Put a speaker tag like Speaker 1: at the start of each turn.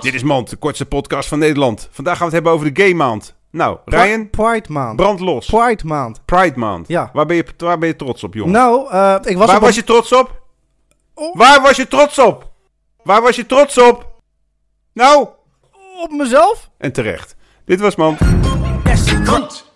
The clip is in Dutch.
Speaker 1: Dit is Mand, de kortste podcast van Nederland. Vandaag gaan we het hebben over de Gay Maand. Nou, Ryan,
Speaker 2: Pride Maand.
Speaker 1: brand los.
Speaker 2: Pride Maand.
Speaker 1: Pride Maand.
Speaker 2: Ja.
Speaker 1: Waar ben je, waar ben je trots op, jongen?
Speaker 2: Nou, eh, ik was
Speaker 1: waar
Speaker 2: op
Speaker 1: was
Speaker 2: een-
Speaker 1: je trots op?
Speaker 2: Oh.
Speaker 1: Waar was je trots op? Waar was je trots op? Nou,
Speaker 2: op mezelf.
Speaker 1: en terecht. Dit was Mand.
Speaker 3: Yes!